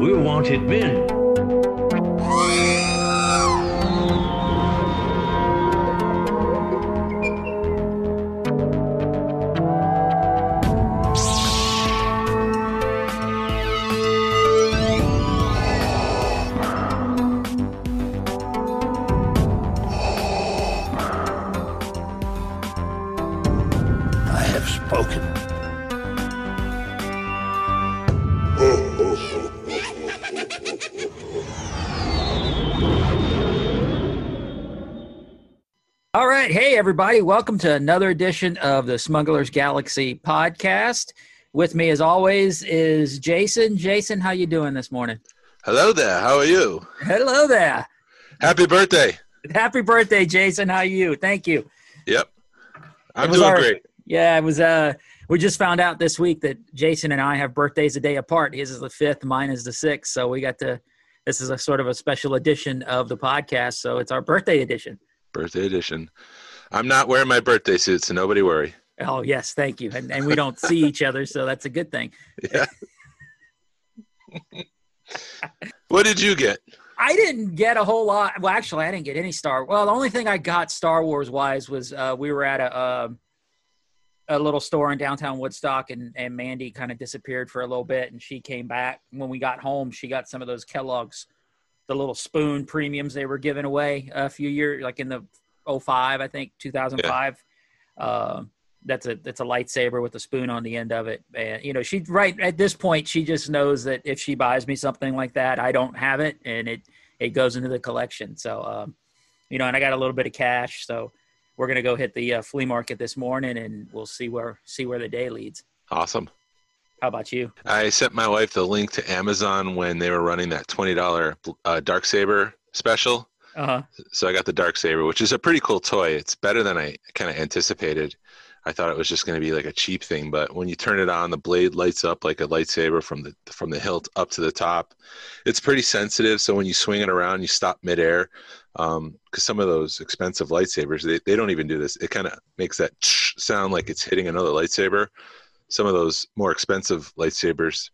We're wanted men. Everybody. Welcome to another edition of the Smuggler's Galaxy podcast. With me, as always, is Jason. Jason, how you doing this morning? Hello there. How are you? Hello there. Happy birthday. Happy birthday, Jason. How are you? Thank you. Yep. I'm was doing our- great. Yeah, it was. Uh, we just found out this week that Jason and I have birthdays a day apart. His is the fifth, mine is the sixth. So we got to. This is a sort of a special edition of the podcast. So it's our birthday edition. Birthday edition. I'm not wearing my birthday suit, so nobody worry. Oh yes, thank you. And and we don't see each other, so that's a good thing. Yeah. what did you get? I didn't get a whole lot. Well, actually, I didn't get any Star. Well, the only thing I got Star Wars wise was uh, we were at a uh, a little store in downtown Woodstock, and and Mandy kind of disappeared for a little bit, and she came back. When we got home, she got some of those Kellogg's, the little spoon premiums they were giving away a few years, like in the 05, I think 2005. Uh, that's a that's a lightsaber with a spoon on the end of it. And you know, she right at this point, she just knows that if she buys me something like that, I don't have it, and it it goes into the collection. So, um, you know, and I got a little bit of cash, so we're gonna go hit the uh, flea market this morning, and we'll see where see where the day leads. Awesome. How about you? I sent my wife the link to Amazon when they were running that $20 uh, Dark Saber special. Uh huh. So I got the Dark Saber, which is a pretty cool toy. It's better than I kind of anticipated. I thought it was just going to be like a cheap thing, but when you turn it on, the blade lights up like a lightsaber from the from the hilt up to the top. It's pretty sensitive, so when you swing it around, you stop midair. Because some of those expensive lightsabers, they, they don't even do this. It kind of makes that sound like it's hitting another lightsaber. Some of those more expensive lightsabers,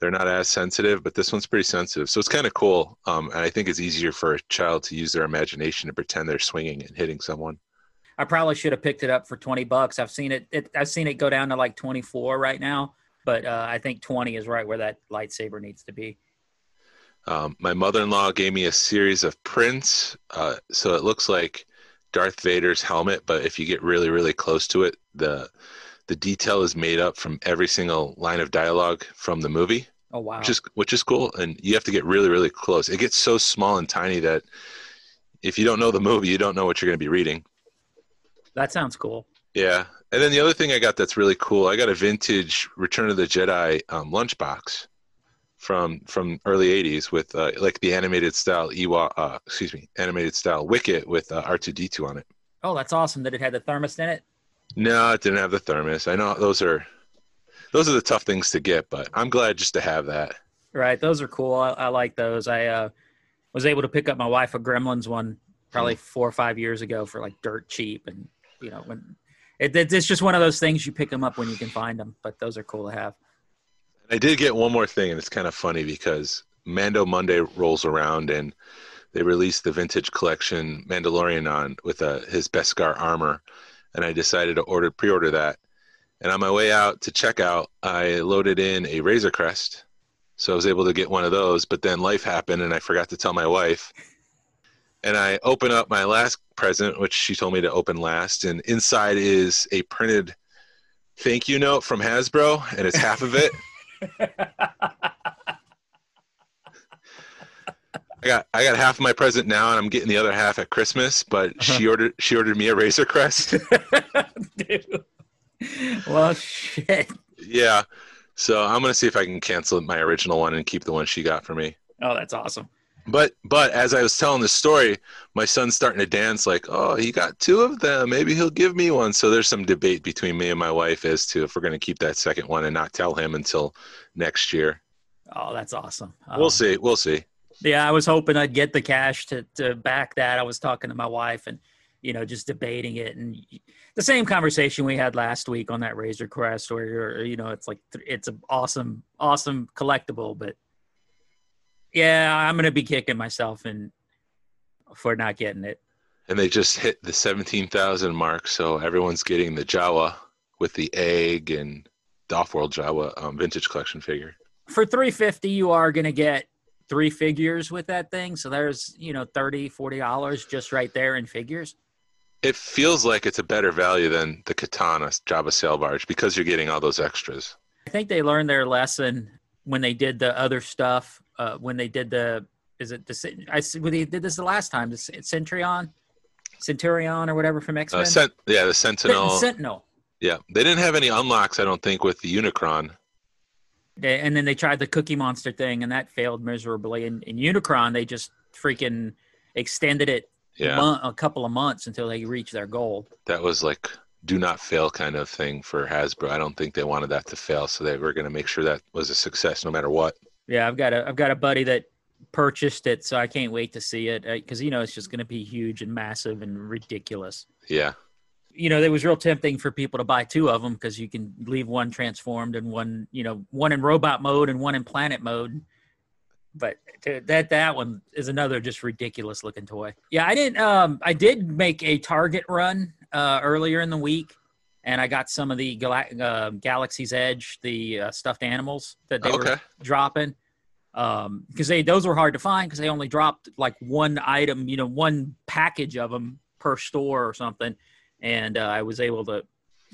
they're not as sensitive, but this one's pretty sensitive. So it's kind of cool. Um, and I think it's easier for a child to use their imagination to pretend they're swinging and hitting someone. I probably should have picked it up for twenty bucks. I've seen it, it I've seen it go down to like twenty four right now, but uh, I think twenty is right where that lightsaber needs to be. Um, my mother-in-law gave me a series of prints, uh, so it looks like Darth Vader's helmet, but if you get really, really close to it, the the detail is made up from every single line of dialogue from the movie, Oh wow! which is which is cool. And you have to get really, really close. It gets so small and tiny that if you don't know the movie, you don't know what you're going to be reading. that sounds cool. Yeah. And then the other thing I got that's really cool, I got a vintage Return of the Jedi um, lunchbox from from early '80s with uh, like the animated style Ewok, uh, excuse me, animated style Wicket with uh, R2D2 on it. Oh, that's awesome that it had the thermos in it. No, it didn't have the thermos. I know those are those are the tough things to get, but I'm glad just to have that. Right, those are cool. I, I like those. I uh, was able to pick up my wife a Gremlins one probably four or five years ago for like dirt cheap, and you know when it, it, it's just one of those things you pick them up when you can find them. But those are cool to have. I did get one more thing, and it's kind of funny because Mando Monday rolls around and they released the vintage collection Mandalorian on with uh, his Beskar armor, and I decided to order pre-order that. And on my way out to checkout, I loaded in a Razor Crest, so I was able to get one of those. But then life happened, and I forgot to tell my wife. And I open up my last present, which she told me to open last, and inside is a printed thank you note from Hasbro, and it's half of it. I got I got half of my present now, and I'm getting the other half at Christmas. But she ordered she ordered me a Razor Crest. Dude. Well, shit. yeah, so I'm gonna see if I can cancel my original one and keep the one she got for me. Oh, that's awesome. But but as I was telling the story, my son's starting to dance like, oh, he got two of them. Maybe he'll give me one. So there's some debate between me and my wife as to if we're going to keep that second one and not tell him until next year. Oh, that's awesome. We'll Um, see. We'll see. Yeah, I was hoping I'd get the cash to, to back that. I was talking to my wife, and you know, just debating it and the same conversation we had last week on that Razor Crest, where you're, you know, it's like it's an awesome, awesome collectible, but yeah, I'm gonna be kicking myself and for not getting it. And they just hit the seventeen thousand mark, so everyone's getting the Jawa with the egg and the off-world Jawa um, vintage collection figure. For 350, you are gonna get three figures with that thing, so there's you know 30 40 dollars just right there in figures. It feels like it's a better value than the Khetanna Jabba sail barge because you're getting all those extras. I think they learned their lesson when they did the other stuff. Uh, when they did the is it the I when they did this the last time the Centurion, Centurion or whatever from X Men. Uh, Cent- yeah, the Sentinel. Sentinel. Yeah, they didn't have any unlocks. I don't think with the Unicron. They, and then they tried the Cookie Monster thing, and that failed miserably. And in Unicron, they just freaking extended it Yeah, mon- a couple of months until they reached their goal. that was like do not fail kind of thing for Hasbro. I don't think they wanted that to fail, so they were going to make sure that was a success no matter what. Yeah, I've got a I've got a buddy that purchased it, so I can't wait to see it uh, because you know it's just going to be huge and massive and ridiculous. Yeah, You know, it was real tempting for people to buy two of them because you can leave one transformed and one, you know, one in robot mode and one in planet mode. But that that one is another just ridiculous looking toy. Yeah, I didn't. Um, I did make a Target run uh, earlier in the week, and I got some of the Gal- uh, Galaxy's Edge, the uh, stuffed animals that they were okay. dropping um because they those were hard to find because they only dropped like one item you know one package of them per store or something and uh, i was able to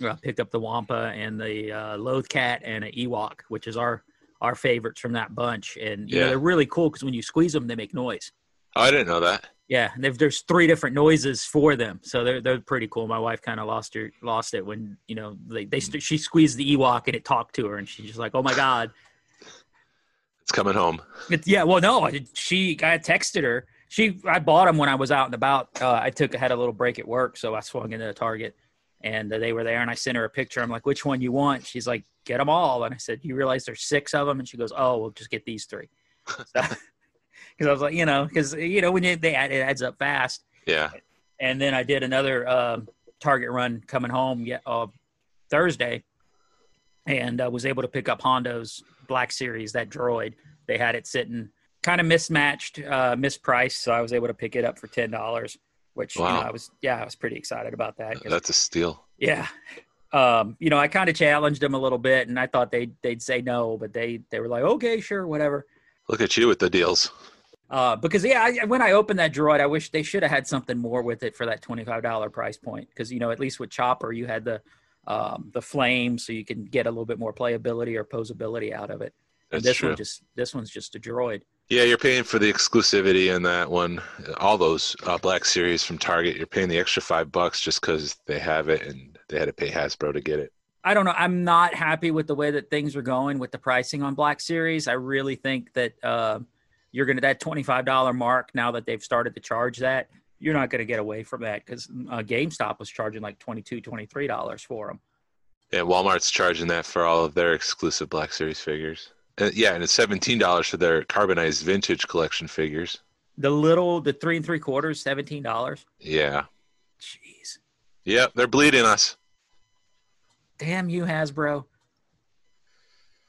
uh, pick up the wampa and the uh, Loth-cat and an ewok which is our our favorites from that bunch and you know Yeah. they're really cool because when you squeeze them they make noise Oh, I didn't know that. yeah and there's three different noises for them so they're they're pretty cool my wife kind of lost her lost it when you know they, they st- she squeezed the ewok and it talked to her and she's just like oh my god It's coming home. It, yeah, well, no, she. I texted her. She. I bought them when I was out and about. Uh, I took I had a little break at work, so I swung into the Target, and uh, they were there. And I sent her a picture. I'm like, "Which one you want?" She's like, "Get them all." And I said, "You realize there's six of them?" And she goes, "Oh, well, just get these three. Because I was like, you know, because you know when you, they add, it adds up fast. Yeah. And then I did another uh, Target run coming home uh, Thursday, and uh, was able to pick up Hondo's Black Series that droid. They had it sitting kind of mismatched, uh, mispriced, so I was able to pick it up for ten dollars. Which you know, I was yeah, I was pretty excited about that. That's a steal. yeah. Um, you know, I kind of challenged them a little bit, and I thought they they'd say no, but they they were like, okay, sure, whatever. Look at you with the deals. Uh, because yeah, I, when I opened that droid, I wish they should have had something more with it for that twenty five dollar price point. Because you know, at least with Chopper, you had the um, the flame, so you can get a little bit more playability or posability out of it. And this true. one just this one's just a droid. Yeah, you're paying for the exclusivity in that one. All those uh, Black Series from Target, you're paying the extra five bucks just because they have it and they had to pay Hasbro to get it. I don't know. I'm not happy with the way that things are going with the pricing on Black Series. I really think that uh, you're going to that $25 mark now that they've started to charge that. You're not going to get away from that because uh, GameStop was charging like $22, $23 for them. Yeah, Walmart's charging that for all of their exclusive Black Series figures. And, yeah, and it's seventeen dollars for their carbonized vintage collection figures. The little, the three and three quarters, $17. Yeah, Jeez. yeah, they're bleeding us. Damn you, Hasbro.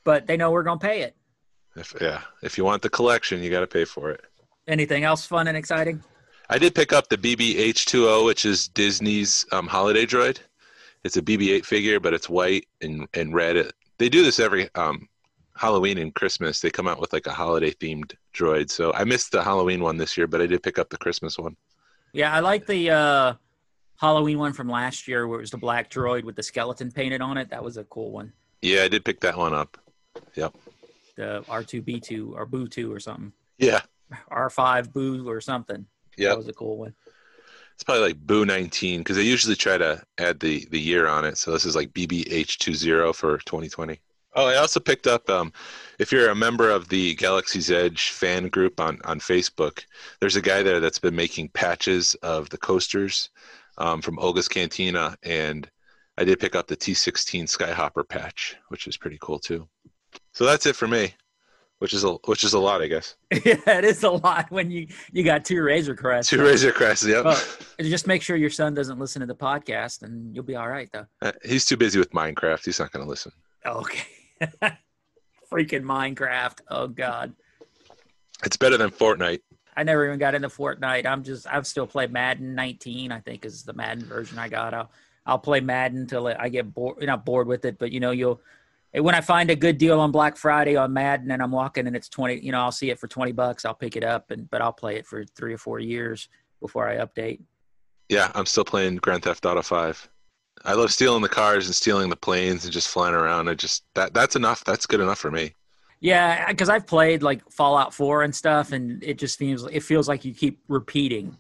But they know we're going to pay it. If, yeah, if you want the collection, you got to pay for it. Anything else fun and exciting? I did pick up the BB-H2O, which is Disney's um, holiday droid. It's a BB-8 figure, but it's white and, and red. It, they do this every um, Halloween and Christmas. They come out with like a holiday themed droid. So I missed the Halloween one this year, but I did pick up the Christmas one. Yeah, I like the uh, Halloween one from last year where it was the black droid with the skeleton painted on it. That was a cool one. Yeah, I did pick that one up. Yep. the R2B2 or Boo 2 or something. Yeah. R5 Boo or something. Yeah. That was a cool one. It's probably like Boo 19 because they usually try to add the the year on it. So this is like BBH20 for 2020. Oh, I also picked up. Um, if you're a member of the Galaxy's Edge fan group on on Facebook, there's a guy there that's been making patches of the coasters um, from Oga's Cantina, and I did pick up the T16 Skyhopper patch, which is pretty cool too. So that's it for me. which is a which is a lot, I guess. yeah, it is a lot when you you got two Razor Crests. Two Razor Crests. Yep. Well, just make sure your son doesn't listen to the podcast, and you'll be all right, though. Uh, He's too busy with Minecraft. He's not going to listen. Okay. Freaking Minecraft. Oh God. It's better than Fortnite. I never even got into Fortnite. I'm just I've still played Madden 19. I think is the Madden version I got. I'll I'll play Madden until I get bored. Not bored with it, but you know you'll when I find a good deal on Black Friday on Madden and I'm walking and it's 20. You know I'll see it for 20 bucks. I'll pick it up and but I'll play it for three or four years before I update. Yeah, I'm still playing Grand Theft Auto 5. I love stealing the cars and stealing the planes and just flying around. I just that that's enough. That's good enough for me. Yeah, because I've played like Fallout 4 and stuff, and it just feels it feels like you keep repeating.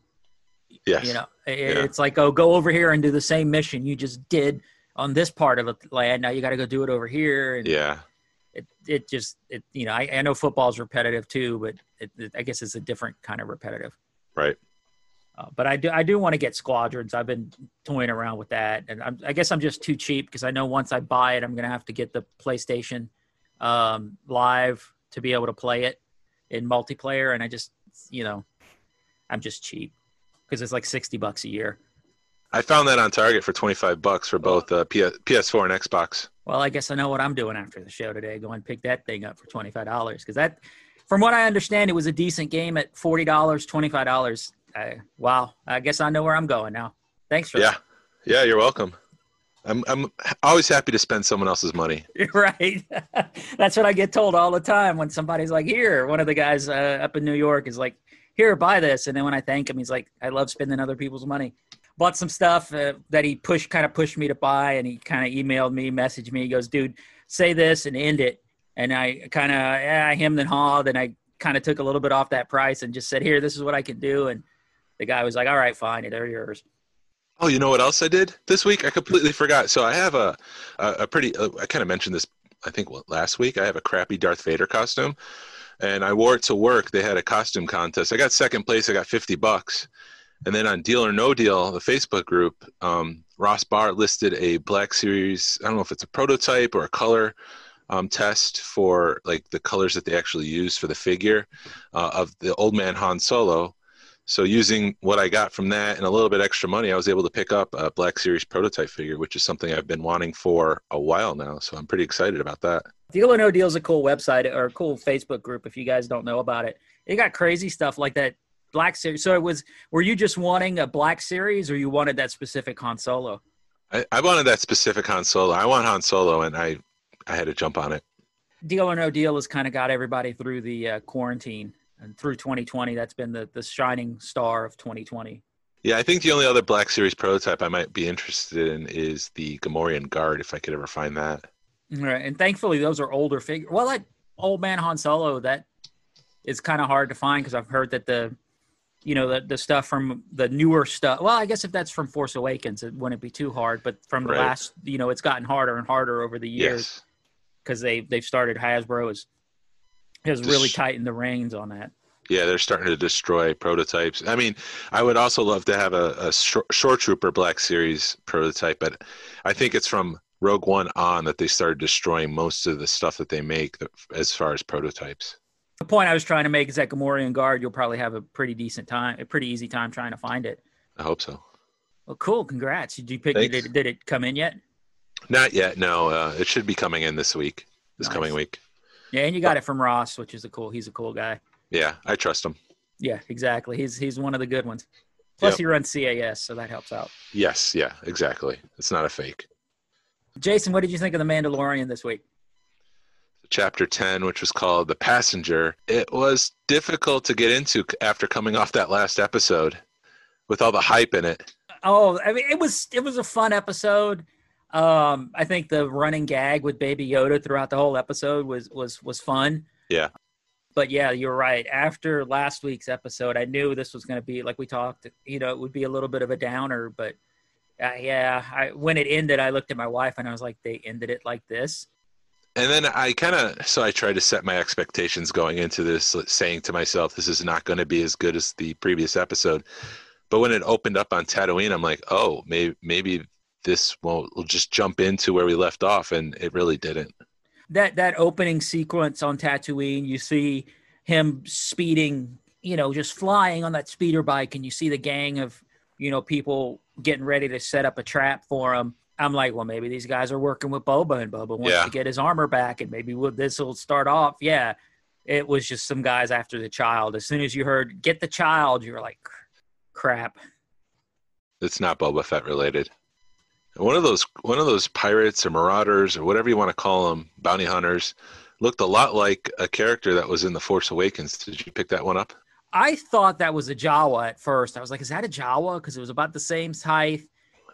Yes. You know, it, Yeah. it's like oh, go over here and do the same mission you just did on this part of the land. Now you got to go do it over here, and Yeah. it it just it you know I, I know football's repetitive too, but it, it, I guess it's a different kind of repetitive. Right. Uh, but I do I do want to get squadrons. I've been toying around with that, and I'm, I guess I'm just too cheap because I know once I buy it, I'm gonna have to get the PlayStation um, Live to be able to play it in multiplayer, and I just you know I'm just cheap because it's like sixty bucks a year. I found that on Target for 25 bucks for both uh, P- PS4 and Xbox. Well, I guess I know what I'm doing after the show today. Go and pick that thing up for twenty five dollars because that, from what I understand, it was a decent game at forty dollars, twenty five dollars. Wow, I guess I know where I'm going now. Thanks for Yeah. that. Yeah, you're welcome. I'm I'm always happy to spend someone else's money. right. That's what I get told all the time when somebody's like, "Here," one of the guys uh, up in New York is like, "Here, buy this," and then when I thank him, he's like, "I love spending other people's money." Bought some stuff uh, that he pushed, kind of pushed me to buy, and he kind of emailed me, messaged me. He goes, "Dude, say this and end it." And I kind of, yeah, I hemmed and hawed, and I kind of took a little bit off that price and just said, "Here, this is what I can do." And the guy was like, "All right, fine, they're yours." Oh, you know what else I did this week? I completely forgot. So I have a a, a pretty. Uh, I kind of mentioned this. I think last week. I have a crappy Darth Vader costume, and I wore it to work. They had a costume contest. I got second place. I got fifty bucks, and then on Deal or No Deal, the Facebook group, um, Ross Barr listed a Black Series. I don't know if it's a prototype or a color um, test for like the colors that they actually use for the figure uh, of the old man Han Solo. So using what I got from that and a little bit extra money, I was able to pick up a Black Series prototype figure, which is something I've been wanting for a while now. So I'm pretty excited about that. Deal or No Deal is a cool website or a cool Facebook group if you guys don't know about it. It got crazy stuff like that Black Series. So it was, were you just wanting a Black Series or you wanted that specific Han Solo? I, I wanted that specific Han Solo. I want Han Solo, and I I had to jump on it. Deal or No Deal has kind of got everybody through the uh, quarantine and through 2020. That's been the, the shining star of 2020. Yeah, I think the only other Black Series prototype I might be interested in is the Gamorrean Guard, if I could ever find that. Right. And thankfully, those are older figures. Well, that old man Han Solo, that is kind of hard to find because I've heard that the, you know, the, the stuff from the newer stuff. Well, I guess if that's from Force Awakens, it wouldn't be too hard. But from the Right. last, you know, it's gotten harder and harder over the years Yes. because they they've started Hasbro has has really tightened the reins on that. Yeah, they're starting to destroy prototypes. I mean, I would also love to have a, a short, Shoretrooper Black Series prototype, but I think it's from Rogue One on that they started destroying most of the stuff that they make as far as prototypes. The point I was trying to make is that Gamorrean Guard, you'll probably have a pretty decent time, a pretty easy time trying to find it. I hope so. Well, cool. Congrats. Did you pick? Did, did it come in yet? Not yet. No, uh, it should be coming in this week, this Nice. coming week. Yeah, and you got it from Ross, which is a cool. He's a cool guy. Yeah, I trust him. Yeah, exactly. He's he's one of the good ones. Plus, Yep. he runs CAS, so that helps out. Yes, yeah, exactly. It's not a fake. Jason, what did you think of the Mandalorian this week? Chapter 10, which was called The Passenger, it was difficult to get into after coming off that last episode with all the hype in it. Oh, I mean, it was it was a fun episode. Um, I think the running gag with Baby Yoda throughout the whole episode was was was fun. Yeah. But yeah, you're right. After last week's episode, I knew this was going to be like we talked. You know, it would be a little bit of a downer. But uh, yeah, I, when it ended, I looked at my wife and I was like, "They ended it like this." And then I kind of, so I tried to set my expectations going into this, saying to myself, this is not going to be as good as the previous episode. But when it opened up on Tatooine, I'm like, oh, maybe, maybe this won't, will just jump into where we left off. And it really didn't. that that opening sequence on Tatooine, you see him speeding, you know, just flying on that speeder bike, and you see the gang of you know people getting ready to set up a trap for him. I'm like, well, maybe these guys are working with Boba, and Boba wants Yeah. to get his armor back, and maybe we'll, this will start off. Yeah, it was just some guys after the child. As soon as you heard "get the child," you were like, crap. It's not Boba Fett related. One of those one of those pirates or marauders or whatever you want to call them, bounty hunters, looked a lot like a character that was in The Force Awakens. Did you pick that one up? I thought that was a Jawa at first. I was like, is that a Jawa? Because it was about the same height,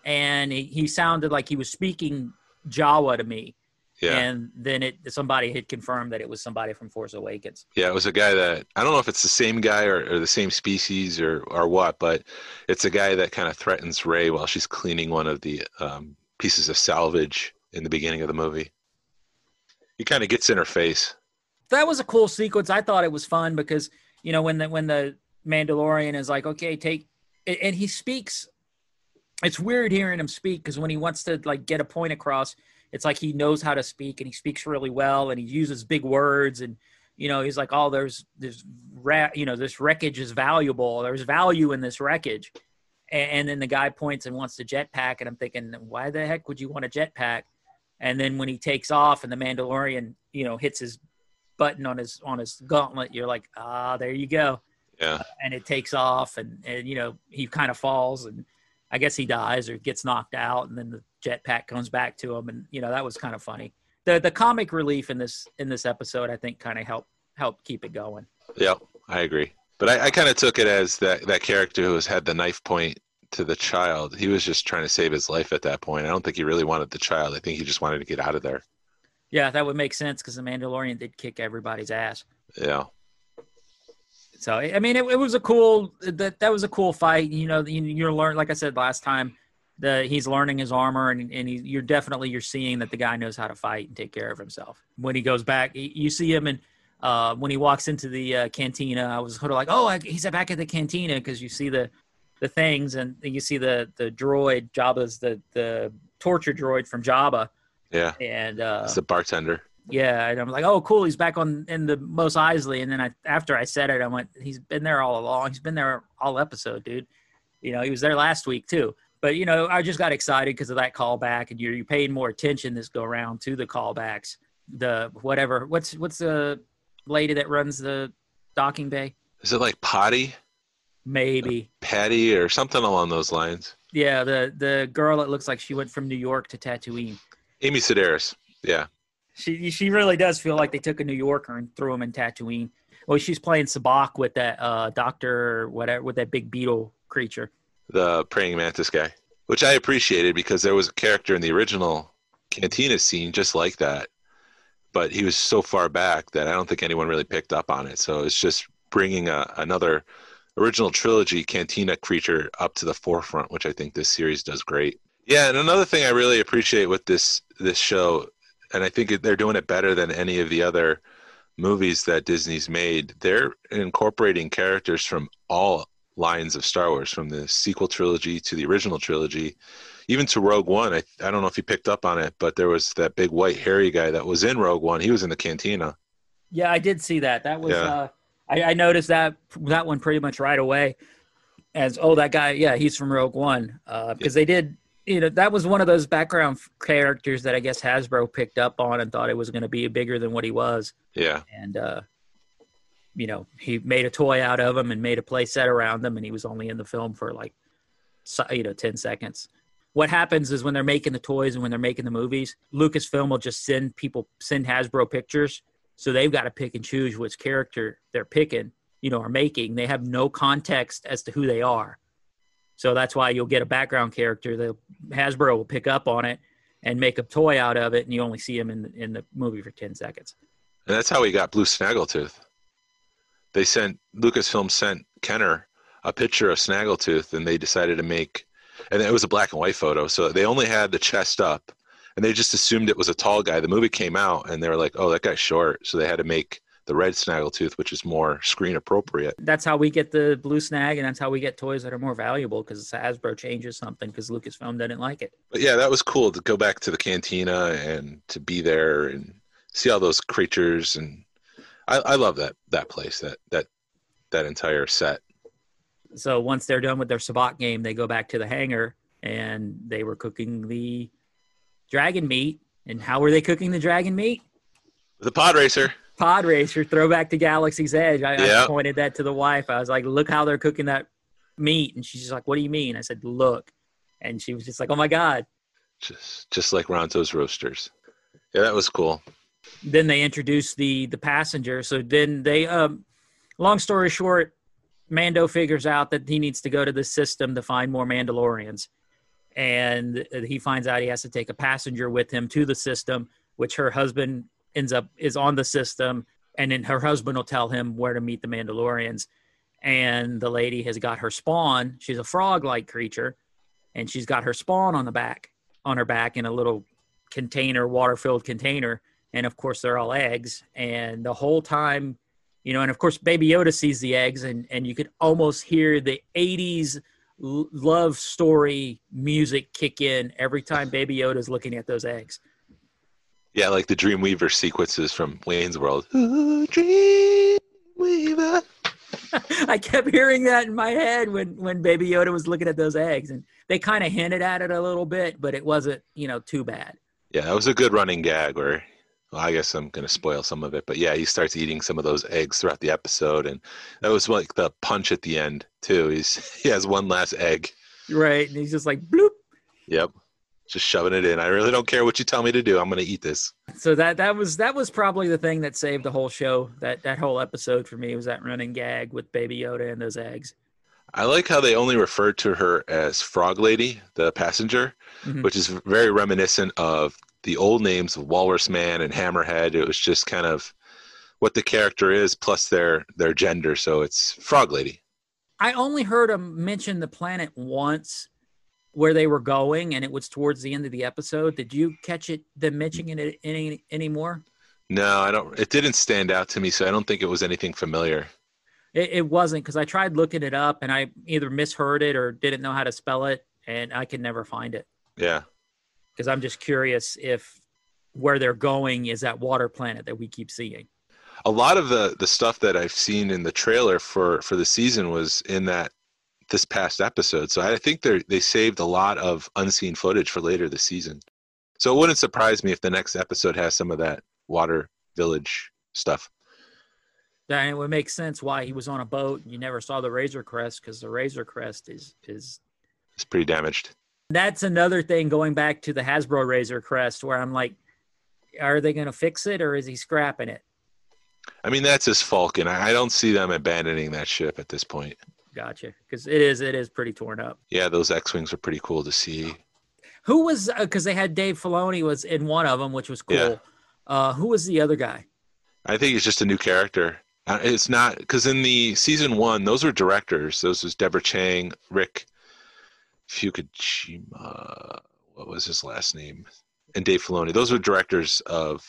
and he, he sounded like he was speaking Jawa to me. Yeah. And then it somebody had confirmed that it was somebody from Force Awakens. Yeah, it was a guy that I don't know if it's the same guy or, or the same species or or what, but it's a guy that kind of threatens Rey while she's cleaning one of the um, pieces of salvage in the beginning of the movie. He kind of gets in her face. That was a cool sequence. I thought it was fun because you know when the when the Mandalorian is like, okay, take, and he speaks. It's weird hearing him speak because when he wants to like get a point across, it's like he knows how to speak and he speaks really well and he uses big words and you know he's like oh there's there's ra- you know this wreckage is valuable. There's value in this wreckage. And, and then the guy points and wants the jetpack and i'm thinking why the heck would you want a jetpack? And then when he takes off and the mandalorian you know hits his button on his on his gauntlet you're like ah there you go. Yeah. and it takes off and and you know he kind of falls and I guess he dies or gets knocked out and then the jetpack comes back to him and you know that was kind of funny. The the comic relief in this in this episode I think kind of helped helped keep it going. Yep, I agree. But I, I kind of took it as that that character who has had the knife point to the child. He was just trying to save his life at that point. I don't think he really wanted the child. I think he just wanted to get out of there. Yeah, that would make sense because the Mandalorian did kick everybody's ass. Yeah. So I mean, it, it was a cool that that was a cool fight. You know, you, you're learn like I said last time, the he's learning his armor, and and he, you're definitely you're seeing that the guy knows how to fight and take care of himself. When he goes back, you see him and. Uh, when he walks into the uh, cantina, I was sort of like, "Oh, I, he's back at the cantina," because you see the the things and you see the the droid Jabba's the the torture droid from Jabba, Yeah. and uh, It's the bartender. Yeah, and I'm like, oh, cool. He's back on in the Mos Eisley, and then I after I said it, I went, he's been there all along. He's been there all episode, dude. You know, he was there last week too. But you know, I just got excited because of that callback, and you're you're paying more attention this go around to the callbacks. The whatever, what's what's the lady that runs the docking bay? Is it like Potty, Maybe, Patty, or something along those lines? yeah. The the girl that looks like she went from New York to Tatooine. Amy Sedaris. Yeah. She she really does feel like they took a New Yorker and threw him in Tatooine. Well, she's playing sabacc with that uh, doctor, whatever, with that big beetle creature. the praying mantis guy, which I appreciated because there was a character in the original Cantina scene just like that, but he was so far back that I don't think anyone really picked up on it. So it's just bringing a, another original trilogy Cantina creature up to the forefront, which I think this series does great. Yeah, and another thing I really appreciate with this this show, and I think they're doing it better than any of the other movies that Disney's made. They're incorporating characters from all lines of Star Wars, from the sequel trilogy to the original trilogy, even to Rogue One. I I don't know if you picked up on it, but there was that big white hairy guy that was in Rogue One. He was in the cantina. Yeah, I did see that. That was Yeah. uh, I, I noticed that that one pretty much right away. As oh, that guy, yeah, he's from Rogue One. Because they did, you know, that was one of those background characters that I guess Hasbro picked up on and thought it was going to be bigger than what he was. Yeah, and uh, you know he made a toy out of him and made a play set around him and he was only in the film for like you know 10 seconds. What happens is when they're making the toys and when they're making the movies lucasfilm will just send people send hasbro pictures. So they've got to pick and choose which character they're picking you know are making. They have no context as to who they are so that's why you'll get a background character that hasbro will pick up on it and make a toy out of it and you only see him in the, in the movie for 10 seconds and that's how we got Blue Snaggletooth. They sent Lucasfilm sent Kenner a picture of Snaggletooth, and they decided to make, and it was a black and white photo, so they only had the chest up, and they just assumed it was a tall guy. The movie came out, and they were like, "Oh, that guy's short," so they had to make the red Snaggletooth, which is more screen appropriate. that's how we get the blue snag and that's how we get toys that are more valuable because hasbro changes something because lucasfilm didn't like it But yeah, that was cool to go back to the cantina and to be there and see all those creatures, and I, I love that that place that that that entire set. So once they're done with their sabacc game, they go back to the hangar and they were cooking the dragon meat. And how were they cooking the dragon meat? The pod racer. Pod racer, throwback to Galaxy's Edge. I, I pointed that to the wife. I was like, "Look how they're cooking that meat," and she's just like, "What do you mean?" I said, "Look," and she was just like, "Oh my god." Just just like Ronto's roasters. Yeah, that was cool. then they introduce the the passenger so then they um long story short mando figures out that he needs to go to the system to find more mandalorians and he finds out he has to take a passenger with him to the system which her husband ends up is on the system and then her husband will tell him where to meet the mandalorians. And the lady has got her spawn. She's a frog like creature and she's got her spawn on the back on her back in a little container water filled container. And of course they're all eggs. And the whole time you know and of course baby yoda sees the eggs and and you could almost hear the 80s love story music kick in every time baby yoda's looking at those eggs Yeah, like the Dreamweaver sequences from Wayne's World. Dreamweaver. i kept hearing that in my head when when baby yoda was looking at those eggs and they kind of hinted at it a little bit but it wasn't you know too bad Yeah, that was a good running gag where well, I guess I'm gonna spoil some of it, but yeah, he starts eating some of those eggs throughout the episode, and that was like the punch at the end too. He's he has one last egg. right and he's just like bloop Yep, just shoving it in. I really don't care what you tell me to do. I'm gonna eat this. so that that was that was probably the thing that saved the whole show that that whole episode for me was that running gag with baby yoda and those eggs I like how they only referred to her as Frog Lady, the passenger, Mhm. which is very reminiscent of the old names of Walrus Man and Hammerhead. It was just kind of what the character is plus their their gender. So it's Frog Lady. I only heard him mention the planet once where they were going, and it was towards the end of the episode. Did you catch it, them mentioning it any anymore? No, I don't. It didn't stand out to me, so I don't think it was anything familiar. It, it wasn't because I tried looking it up and I either misheard it or didn't know how to spell it, and I could never find it Yeah, because I'm just curious if where they're going is that water planet that we keep seeing. a lot of the the stuff that I've seen in the trailer for for the season was in that this past episode. So I think they they saved a lot of unseen footage for later this season. So it wouldn't surprise me if the next episode has some of that water village stuff. And it would make sense why he was on a boat and you never saw the Razor Crest because the Razor Crest is is It's pretty damaged. that's another thing going back to the Hasbro Razor Crest where I'm like, are they going to fix it or is he scrapping it? I mean, that's his Falcon. I don't see them abandoning that ship at this point. Gotcha. Because it is it is pretty torn up. Yeah, those X-wings are pretty cool to see. Who was because they had Dave Filoni was in one of them, which was cool. Yeah. Uh, who was the other guy? I think he's just a new character. Uh, It's not because in the season one, those were directors. Those was Deborah Chang, Rick Fukushima. What was his last name? And Dave Filoni. Those were directors of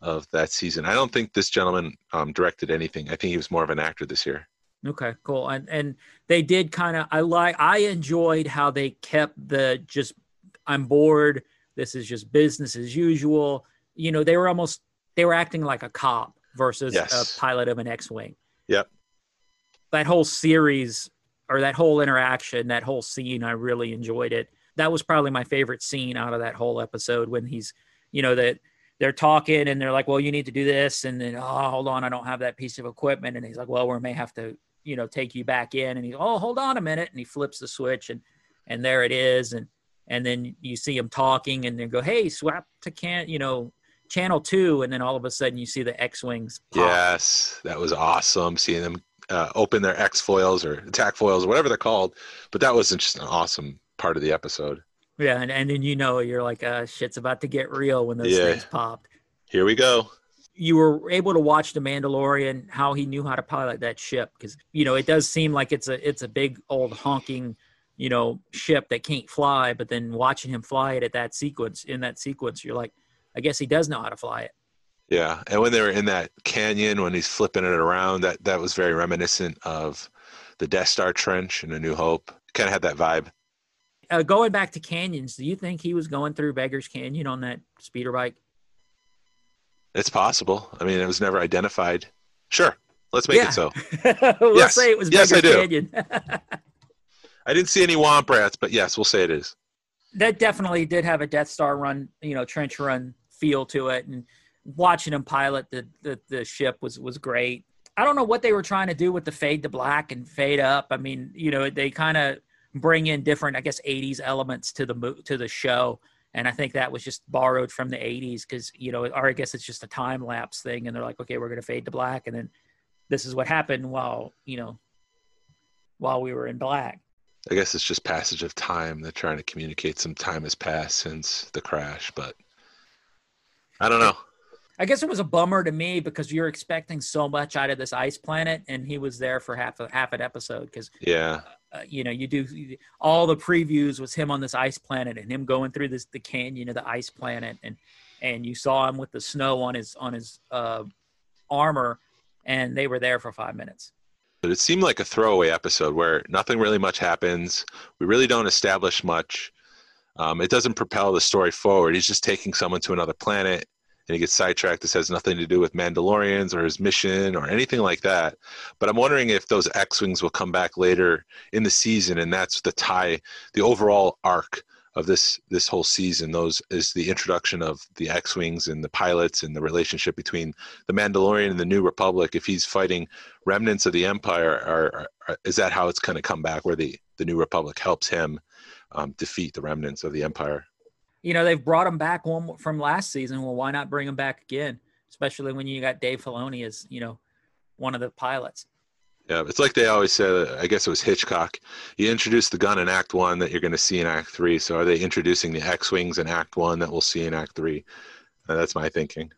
of that season. I don't think this gentleman um, directed anything. I think he was more of an actor this year. Okay, cool. And and they did kind of I like I enjoyed how they kept the just I'm bored. This is just business as usual. You know, they were almost they were acting like a cop versus Yes. a pilot of an X-wing. Yep. That whole series or that whole interaction, that whole scene, I really enjoyed it. That was probably my favorite scene out of that whole episode when he's, you know, that they're talking and they're like, well, you need to do this. And then, oh, hold on, I don't have that piece of equipment. And he's like, well, we may have to, you know, take you back in. And he's, oh, hold on a minute. And he flips the switch and, and there it is. And, and then you see him talking and then go, hey, swap to can, you know, channel two. And then all of a sudden you see the X-Wings. pop. Yes, that was awesome seeing them uh, open their X foils or attack foils or whatever they're called. But that was just an awesome part of the episode. Yeah. And, and then, you know, you're like, uh, shit's about to get real when those Yeah. things popped. Here we go. You were able to watch the Mandalorian how he knew how to pilot that ship because you know it does seem like it's a it's a big old honking you know ship that can't fly but then watching him fly it at that sequence in that sequence you're like I guess he does know how to fly it Yeah, and when they were in that canyon, when he's flipping it around, that that was very reminiscent of the Death Star trench in A New Hope. Kind of had that vibe. uh, going back to canyons do you think he was going through Beggar's Canyon on that speeder bike It's possible. I mean, it was never identified. Sure, let's make Yeah. it so. we'll Yes. say it was Yes, Beggar's I do. Canyon. I didn't see any womp rats, but yes, we'll say it is. that definitely did have a Death Star run, you know, trench run feel to it. And watching him pilot the, the, the ship was, was great. I don't know what they were trying to do with the fade to black and fade up. I mean, you know, they kind of bring in different, I guess, 80s elements to the to the show. And I think that was just borrowed from the 80s because, you know, or I guess it's just a time lapse thing. And they're like, okay, we're going to fade to black. And then this is what happened while, you know, while we were in black. I guess it's just passage of time. They're trying to communicate some time has passed since the crash, but I don't know. I guess it was a bummer to me because you're expecting so much out of this ice planet, and he was there for half a half an episode. Because Yeah, uh, you know, you do all the previews was him on this ice planet and him going through this the canyon of the ice planet, and and you saw him with the snow on his on his uh, armor, and they were there for five minutes. but it seemed like a throwaway episode where nothing really much happens. We really don't establish much. Um, it doesn't propel the story forward. He's just taking someone to another planet and he gets sidetracked. This has nothing to do with Mandalorians or his mission or anything like that. But I'm wondering if those X Wings will come back later in the season and that's the tie, the overall arc of this this whole season. Those is the introduction of the X Wings and the pilots and the relationship between the Mandalorian and the New Republic. If he's fighting remnants of the Empire, are, are, is that how it's going to come back? Where the the New Republic helps him um, defeat the remnants of the Empire? You know, they've brought him back one from last season. Well, why not bring him back again? Especially when you got Dave Filoni as you know one of the pilots. Yeah, it's like they always said. I guess it was Hitchcock. You introduce the gun in Act One that you're going to see in Act Three. So are they introducing the X-wings in Act One that we'll see in Act Three? Uh, that's my thinking.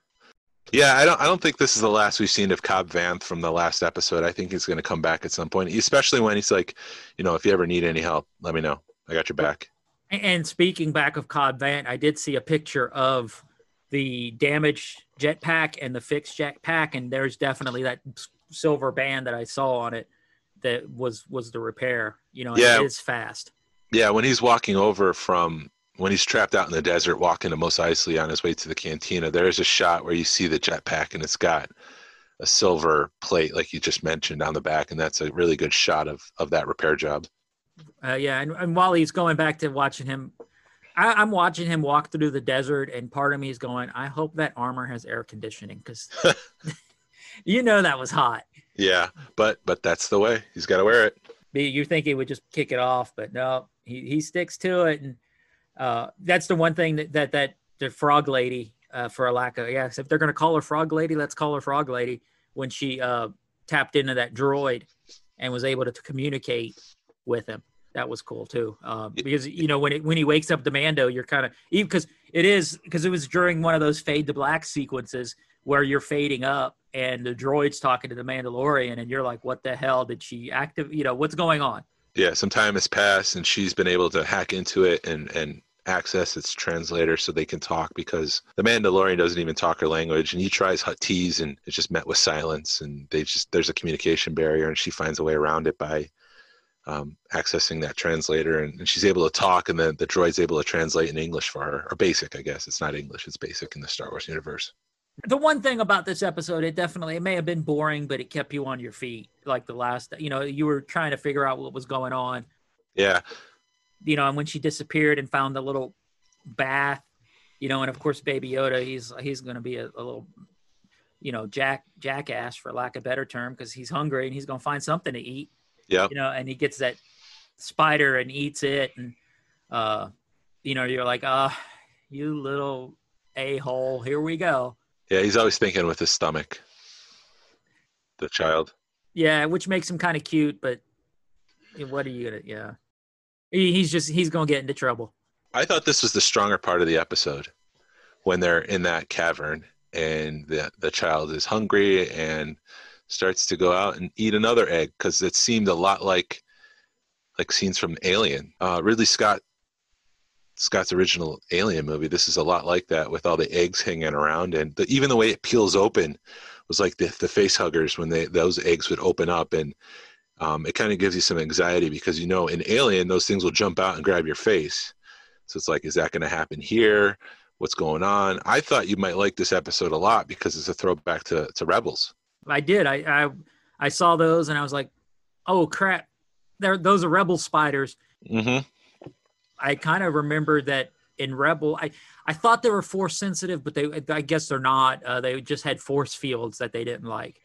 Yeah, I don't. I don't think this is the last we've seen of Cobb Vanth from the last episode. I think he's going to come back at some point, especially when he's like, you know, if you ever need any help, let me know. I got your back. And speaking back of Cobb Vanth, I did see a picture of the damaged jetpack and the fixed jetpack, and there's definitely that silver band that I saw on it that was was the repair. You know, Yeah. it is fast. Yeah, when he's walking over from when he's trapped out in the desert, walking to Mos Eisley on his way to the cantina, there's a shot where you see the jetpack and it's got a silver plate, like you just mentioned, on the back, and that's a really good shot of of that repair job. Uh, yeah, and, and while he's going back to watching him, I, I'm watching him walk through the desert, and part of me is going, I hope that armor has air conditioning because you know that was hot. Yeah, but but that's the way he's got to wear it. You think he would just kick it off, but no, he, he sticks to it, and uh, that's the one thing that that that the frog lady, uh, for a lack of yes, if they're gonna call her frog lady, let's call her frog lady. When she uh, tapped into that droid and was able to, to communicate with him, that was cool too. Um, because you know when it when he wakes up the Mando, you're kind of even because it is because it was during one of those fade to black sequences where you're fading up and the droid's talking to the Mandalorian, and you're like, what the hell did she active? You know what's going on? Yeah, some time has passed, and she's been able to hack into it and and access its translator so they can talk because the Mandalorian doesn't even talk her language, and he tries Huttese, and it's just met with silence, and they just there's a communication barrier, and she finds a way around it by um, accessing that translator, and, and she's able to talk, and then the droid's able to translate in English for her, or basic, I guess. It's not English; it's basic in the Star Wars universe. the one thing about this episode, it definitely it may have been boring, but it kept you on your feet. Like the last, you know, you were trying to figure out what was going on. Yeah, You know, and when she disappeared and found the little bath, you know, and of course, Baby Yoda, he's he's going to be a, a little, you know, jack jackass for lack of a better term, because he's hungry and he's going to find something to eat. Yep. You know, and he gets that spider and eats it, and uh, you know, you're like, ah, you little a hole, here we go. yeah, he's always thinking with his stomach. The child. Yeah, which makes him kind of cute, but what are you gonna? Yeah, he, he's just he's gonna get into trouble. I thought this was the stronger part of the episode when they're in that cavern and the the child is hungry and starts to go out and eat another egg because it seemed a lot like like scenes from Alien. Uh, Ridley Scott Scott's original Alien movie. This is a lot like that with all the eggs hanging around and the, even the way it peels open was like the the face huggers when they those eggs would open up and um, it kind of gives you some anxiety because you know in Alien those things will jump out and grab your face. So it's like, is that going to happen here? what's going on. I thought you might like this episode a lot because it's a throwback to, to Rebels. I did. I, I I saw those and I was like, oh crap, there those are Rebel spiders. hmm I kind of remember that in Rebel, I I thought they were force sensitive, but they I guess they're not. Uh, they just had force fields that they didn't like.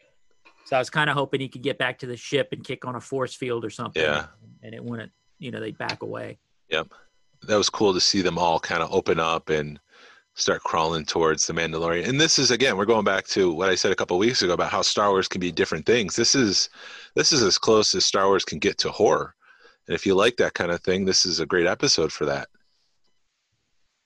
So I was kind of hoping he could get back to the ship and kick on a force field or something. Yeah. And it wouldn't, you know, they'd back away. Yep. That was cool to see them all kind of open up and start crawling towards the Mandalorian. And this is again, we're going back to what I said a couple weeks ago about how Star Wars can be different things. This is this is as close as Star Wars can get to horror. And if you like that kind of thing, this is a great episode for that.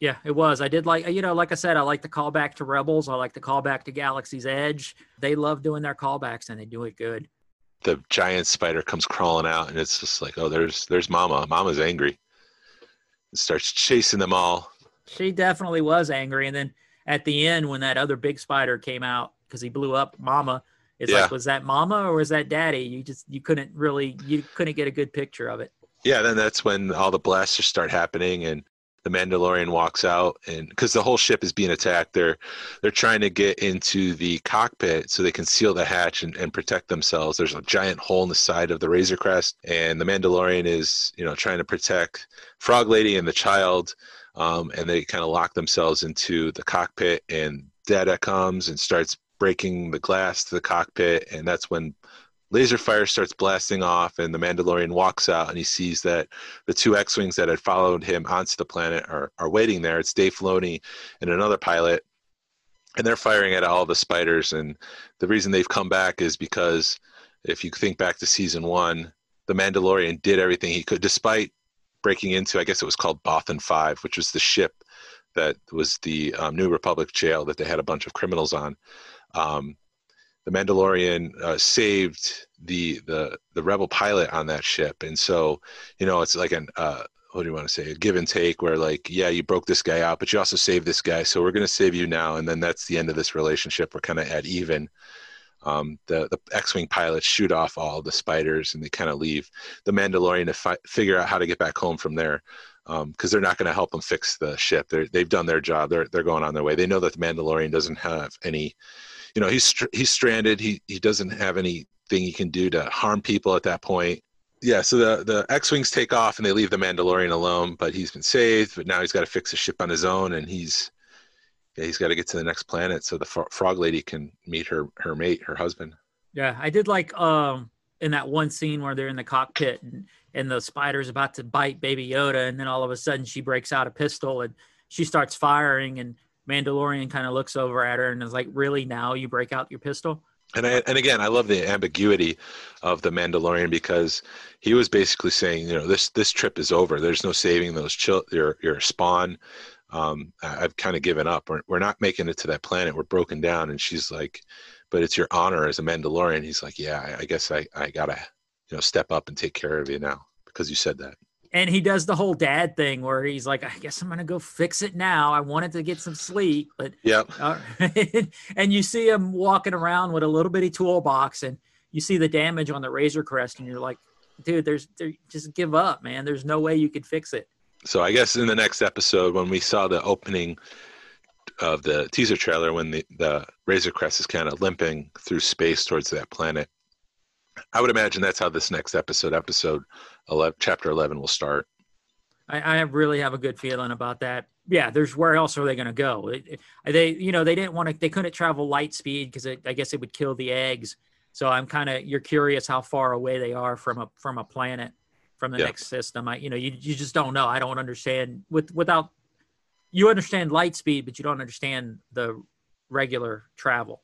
Yeah, it was. I did like, you know, like I said, I like the callback to Rebels. I like the callback to Galaxy's Edge. They love doing their callbacks and they do it good. The giant spider comes crawling out and it's just like, oh, there's there's Mama. Mama's angry. It starts chasing them all. She definitely was angry. And then at the end, when that other big spider came out because he blew up Mama, it's Yeah. like, was that Mama or was that Daddy? You just you couldn't really you couldn't get a good picture of it. Yeah, then that's when all the blasters start happening and the Mandalorian walks out and because the whole ship is being attacked, they're they're trying to get into the cockpit so they can seal the hatch and, and protect themselves. There's a giant hole in the side of the Razor Crest, and the Mandalorian is, you know, trying to protect Frog Lady and the child. Um, and they kind of lock themselves into the cockpit and Data comes and starts breaking the glass to the cockpit, and that's when laser fire starts blasting off and the mandalorian walks out and he sees that the two x-wings that had followed him onto the planet are, are waiting there. It's dave filoni and another pilot. And they're firing at all the spiders. And the reason they've come back is because if you think back to season one the mandalorian did everything he could despite breaking into i guess it was called bothan 5 which was the ship that was the um, new republic jail that they had a bunch of criminals on um, the Mandalorian uh, saved the the the rebel pilot on that ship, and so you know it's like an uh, what do you want to say a give and take where like yeah you broke this guy out, but you also saved this guy, so we're going to save you now, and then that's the end of this relationship. We're kind of at even. Um, the the X-wing pilots shoot off all the spiders, and they kind of leave the Mandalorian to fi- figure out how to get back home from there. Because they're not going to help them fix the ship. They're, they've done their job. They're they're going on their way. They know that the Mandalorian doesn't have any you know he's he's stranded he he doesn't have anything he can do to harm people at that point yeah so the the x-wings take off and they leave the mandalorian alone but he's been saved but now he's got to fix the ship on his own and he's yeah, he's got to get to the next planet so the fro- frog lady can meet her her mate her husband Yeah, I did like um in that one scene where they're in the cockpit and, and the spider's about to bite Baby Yoda, and then all of a sudden she breaks out a pistol and she starts firing, and Mandalorian kind of looks over at her and is like, "Really? Now you break out your pistol?" and I, and again, I love the ambiguity of the Mandalorian because he was basically saying, you know, this this trip is over. There's no saving those chil- your your spawn. Um, I- I've kind of given up. We're we're not making it to that planet. We're broken down. And she's like, but it's your honor as a Mandalorian. He's like, yeah, I, I guess I I gotta you know step up and take care of you now because you said that. And he does the whole dad thing where he's like, "I guess I'm gonna go fix it now. I wanted to get some sleep, but Yep. Uh, and you see him walking around with a little bitty toolbox, and you see the damage on the Razor Crest, and you're like, dude, there's there, just give up, man. There's no way you could fix it. So I guess in the next episode, when we saw the opening of the teaser trailer, when the, the Razor Crest is kind of limping through space towards that planet, I would imagine that's how this next episode, episode 11, chapter 11, will start. I, I really have a good feeling about that. Yeah, there's where else are they going to go? They, you know, they didn't want to, they couldn't travel light speed because I guess it would kill the eggs. So I'm kind of, you're curious how far away they are from a from a planet, from the Yeah. next system. I, you know, you you just don't know. I don't understand with without, you understand light speed, but you don't understand the regular travel.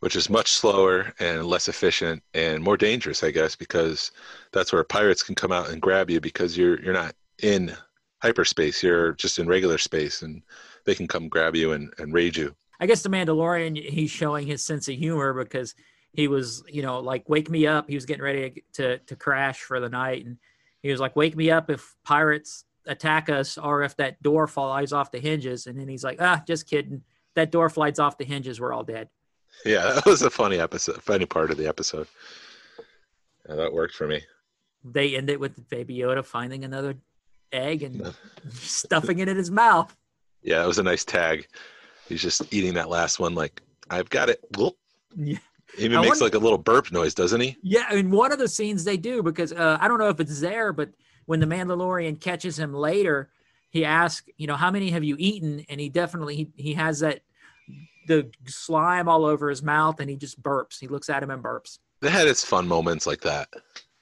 which is much slower and less efficient and more dangerous, I guess, because that's where pirates can come out and grab you because you're you're not in hyperspace, you're just in regular space, and they can come grab you and, and raid you. I guess the Mandalorian, he's showing his sense of humor because he was, you know, like wake me up. He was getting ready to to crash for the night, and he was like, "Wake me up if pirates attack us, or if that door flies off the hinges." And then he's like, "Ah, just kidding. That door flies off the hinges. We're all dead." Yeah, that was a funny episode, funny part of the episode. Yeah, that worked for me. They end it with Baby Yoda finding another egg and stuffing it in his mouth. Yeah, it was a nice tag. He's just eating that last one like I've got it. Whoop. Yeah. He even I makes wonder- like a little burp noise, doesn't he? Yeah, and one of the scenes they do because uh, I don't know if it's there, but when the Mandalorian catches him later, he asks, you know, how many have you eaten? And he definitely he, he has that the slime all over his mouth, and he just burps. He looks at him and burps. They had its fun moments like that.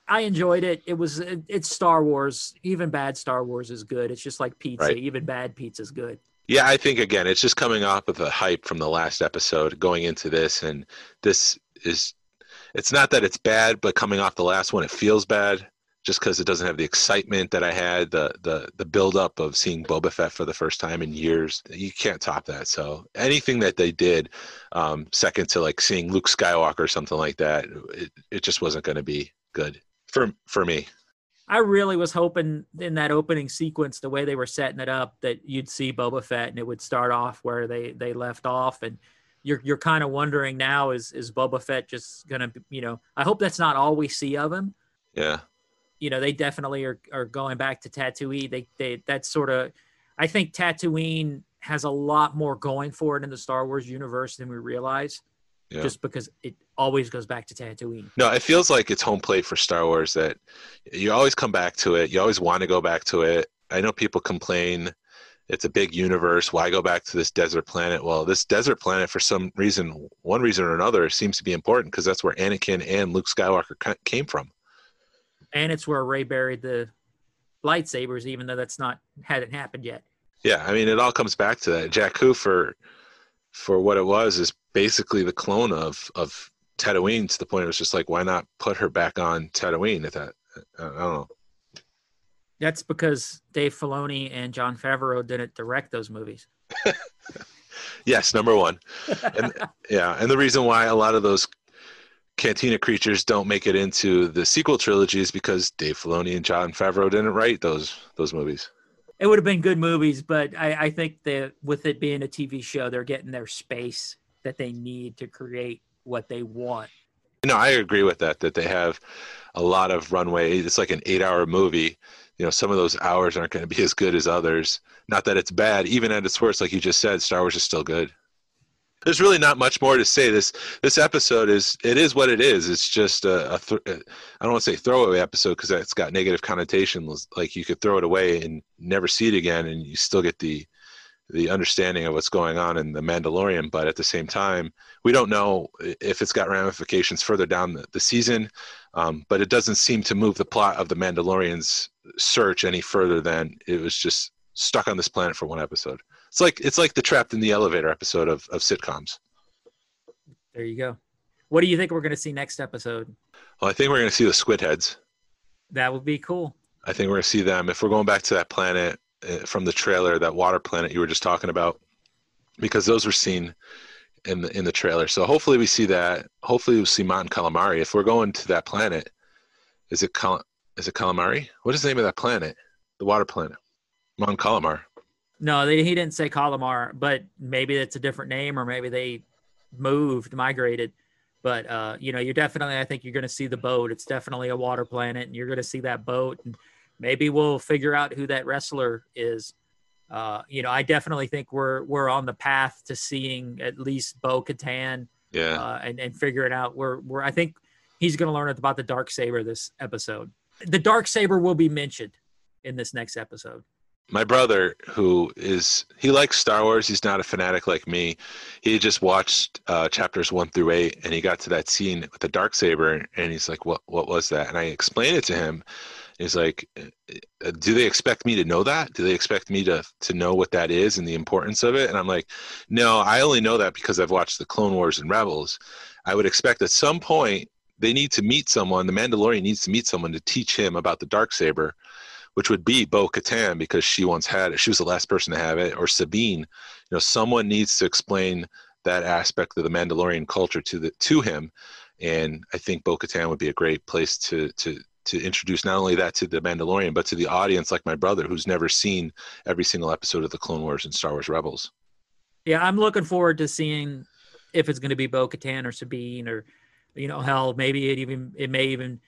I enjoyed it. It was it, it's Star Wars. Even bad Star Wars is good. It's just like pizza. Right. Even bad pizza is good. Yeah, I think again, it's just coming off of the hype from the last episode going into this, and this is. It's not that it's bad, but coming off the last one, it feels bad just because it doesn't have the excitement that I had, the the the build up of seeing Boba Fett for the first time in years. You can't top that. So anything that they did, um, second to like seeing Luke Skywalker or something like that, it, it just wasn't going to be good for for me. I really was hoping in that opening sequence, the way they were setting it up, that you'd see Boba Fett and it would start off where they they left off, and you're you're kind of wondering now is is Boba Fett just gonna you know I hope that's not all we see of him. Yeah. You know they definitely are are going back to Tatooine. They they that's sort of I think Tatooine has a lot more going for it in the Star Wars universe than we realize, Yeah. just because it always goes back to Tatooine. No, it feels like it's home plate for Star Wars that you always come back to it. You always want to go back to it. I know people complain it's a big universe. Why go back to this desert planet? Well, this desert planet, for some reason, one reason or another, seems to be important because that's where Anakin and Luke Skywalker came from. and it's where Rey buried the lightsabers, even though that's not hadn't happened yet. Yeah, I mean, it all comes back to that. Jakku, for for what it was, is basically the clone of of Tatooine. To the point, it was just like, why not put her back on Tatooine? At that, uh, I don't know. That's because Dave Filoni and Jon Favreau didn't direct those movies. Yes, number one. and yeah, and the reason why a lot of those Cantina creatures don't make it into the sequel trilogy is because Dave Filoni and Jon Favreau didn't write those those movies. It would have been good movies, but I, I think that with it being a TV show, they're getting their space that they need to create what they want. No, I agree with that. That they have a lot of runway. It's like an eight-hour movie. You know, some of those hours aren't going to be as good as others. Not that it's bad. Even at its worst, like you just said, Star Wars is still good. There's really not much more to say. This this episode is it is what it is. It's just a, a th- I don't want to say throwaway episode because it's got negative connotations. Like you could throw it away and never see it again, and you still get the the understanding of what's going on in the Mandalorian. But at the same time, we don't know if it's got ramifications further down the, the season. Um, but it doesn't seem to move the plot of the Mandalorian's search any further than it was just stuck on this planet for one episode. It's like it's like the trapped in the elevator episode of, of sitcoms. There you go. What do you think we're going to see next episode? Well, I think we're going to see the squid heads. That would be cool. I think we're going to see them. If we're going back to that planet uh, from the trailer, that water planet you were just talking about, because those were seen in the in the trailer. So hopefully we see that. Hopefully we'll see Mon Calamari. If we're going to that planet, is it Cal- is it Calamari? What is the name of that planet? The water planet, Mount Calamar. No, they, he didn't say Calamar, but maybe it's a different name, or maybe they moved, migrated. But uh, you know, you're definitely. I think you're going to see the boat. It's definitely a water planet, and you're going to see that boat, and maybe we'll figure out who that wrestler is. Uh, you know, I definitely think we're we're on the path to seeing at least Bo Katan Yeah. uh, and and figuring out where where I think he's going to learn about the dark saber this episode. The dark saber will be mentioned in this next episode. My brother who is he likes star wars he's not a fanatic like me. He just watched uh, chapters one through eight and he got to that scene with the dark saber and he's like what what was that? And i explained it to him. He's like "Uh, do they expect me to know that? Do they expect me to to know what that is and the importance of it? And i'm like no i only know that because i've watched the clone wars and rebels. I would expect at some point they need to meet someone the mandalorian needs to meet someone to teach him about the dark saber which would be Bo Katan because she once had it. She was the last person to have it, or Sabine. You know, someone needs to explain that aspect of the Mandalorian culture to the to him, and I think Bo Katan would be a great place to to to introduce not only that to the Mandalorian, but to the audience, like my brother, who's never seen every single episode of the Clone Wars and Star Wars Rebels. Yeah, I'm looking forward to seeing if it's going to be Bo Katan or Sabine or, you know, hell, maybe it even it may even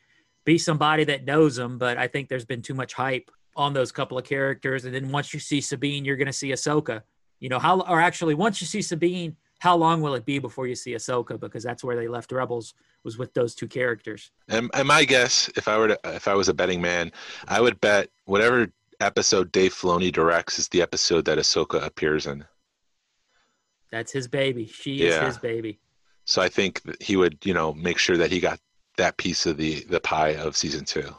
be somebody that knows them. But I think there's been too much hype on those couple of characters, and then once you see Sabine, you're going to see Ahsoka. you know how or actually once you see Sabine, how long will it be before you see Ahsoka? Because that's where they left Rebels was with those two characters. And, and my guess, if I were to, if I was a betting man, I would bet whatever episode Dave Filoni directs is the episode that Ahsoka appears in. That's his baby. She Yeah. is his baby. So I think that he would, you know, make sure that he got that piece of the the pie of season two.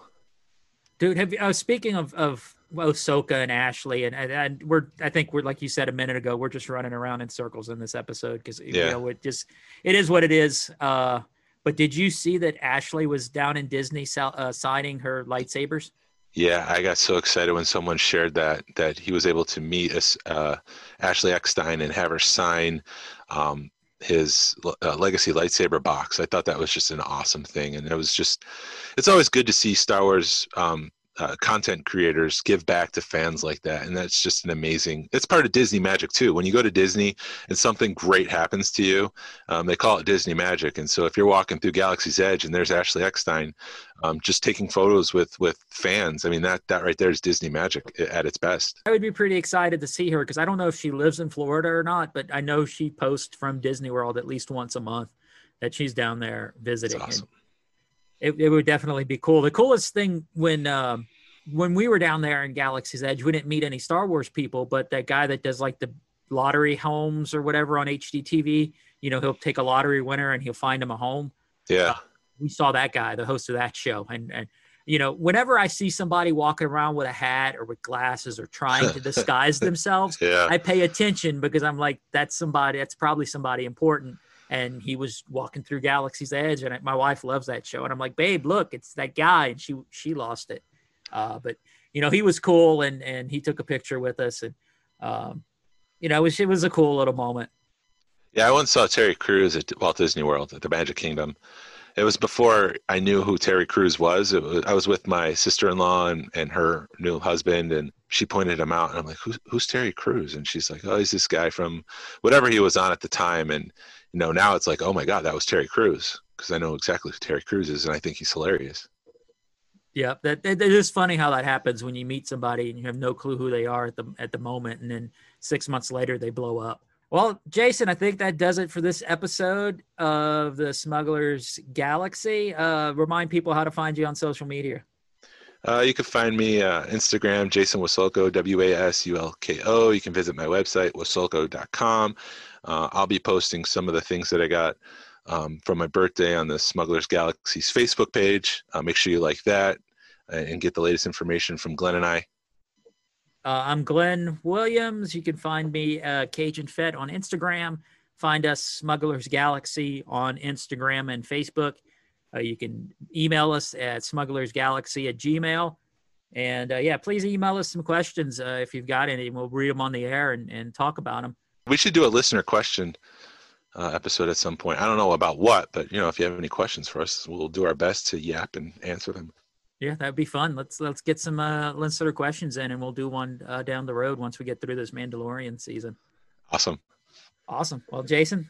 Dude, have you? Uh, speaking of of Ahsoka and Ashley, and, and and we're I think we're like you said a minute ago, we're just running around in circles in this episode because you Yeah. know it just it is what it is. Uh, but did you see that Ashley was down in Disney sell, uh, signing her lightsabers? Yeah, I got so excited when someone shared that that he was able to meet us, uh, Ashley Eckstein and have her sign um, his uh, legacy lightsaber box. I thought that was just an awesome thing, and it was just it's always good to see Star Wars um, uh, content creators give back to fans like that, and that's just an amazing. It's part of Disney magic too. When you go to Disney and something great happens to you, um, they call it Disney magic. And so if you're walking through Galaxy's Edge and there's Ashley Eckstein um, just taking photos with with fans. I mean that that right there is Disney magic at its best. I would be pretty excited to see her because I don't know if she lives in Florida or not, but I know she posts from Disney World at least once a month that she's down there visiting. Awesome. It, it would definitely be cool. The coolest thing when um, when we were down there in Galaxy's Edge, we didn't meet any Star Wars people, but that guy that does like the lottery homes or whatever on HGTV, you know, he'll take a lottery winner and he'll find him a home. Yeah, We saw that guy, the host of that show, and and you know, whenever I see somebody walking around with a hat or with glasses or trying to disguise themselves, yeah, I pay attention because I'm like, that's somebody, that's probably somebody important. And he was walking through Galaxy's Edge, and my wife loves that show. And I'm like, babe, look, it's that guy, and she she lost it. Uh, but you know, he was cool, and and he took a picture with us, and um, you know, it was it was a cool little moment. yeah. I once saw Terry Crews at Walt Disney World at the Magic Kingdom. It was before I knew who Terry Crews was. Was I was with my sister-in-law and, and her new husband, and she pointed him out, and I'm like, "Who's who's Terry Crews?" And she's like, "Oh, he's this guy from whatever he was on at the time." And you know, now it's like, "Oh my God, that was Terry Crews," because I know exactly who Terry Crews is, and I think he's hilarious. Yeah, that, that it is funny how that happens when you meet somebody and you have no clue who they are at the at the moment, and then six months later they blow up. Well, Jason, I think that does it for this episode of the Smugglers Galaxy. Uh, remind people how to find you on social media. Uh, you can find me uh, Instagram, Jason Wasulko, W A S U L K O. You can visit my website, wasulko.com. Uh, I'll be posting some of the things that I got um, from my birthday on the Smugglers Galaxy's Facebook page. Uh, make sure you like that uh, and get the latest information from Glen and I. Uh, I'm Glen Williams. You can find me uh, Cajun Fett on Instagram. Find us Smugglers Galaxy on Instagram and Facebook. Uh, you can email us at smugglersgalaxy at gmail. And uh, yeah, please email us some questions uh, if you've got any. and We'll read them on the air and, and talk about them. We should do a listener question uh, episode at some point. I don't know about what, but you know, if you have any questions for us, we'll do our best to yap and answer them. Yeah, that'd be fun. Let's let's get some uh, listener questions in, and we'll do one uh, down the road once we get through this Mandalorian season. Awesome. Awesome. Well, Jason,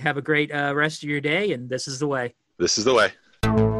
have a great uh, rest of your day, and this is the way. This is the way.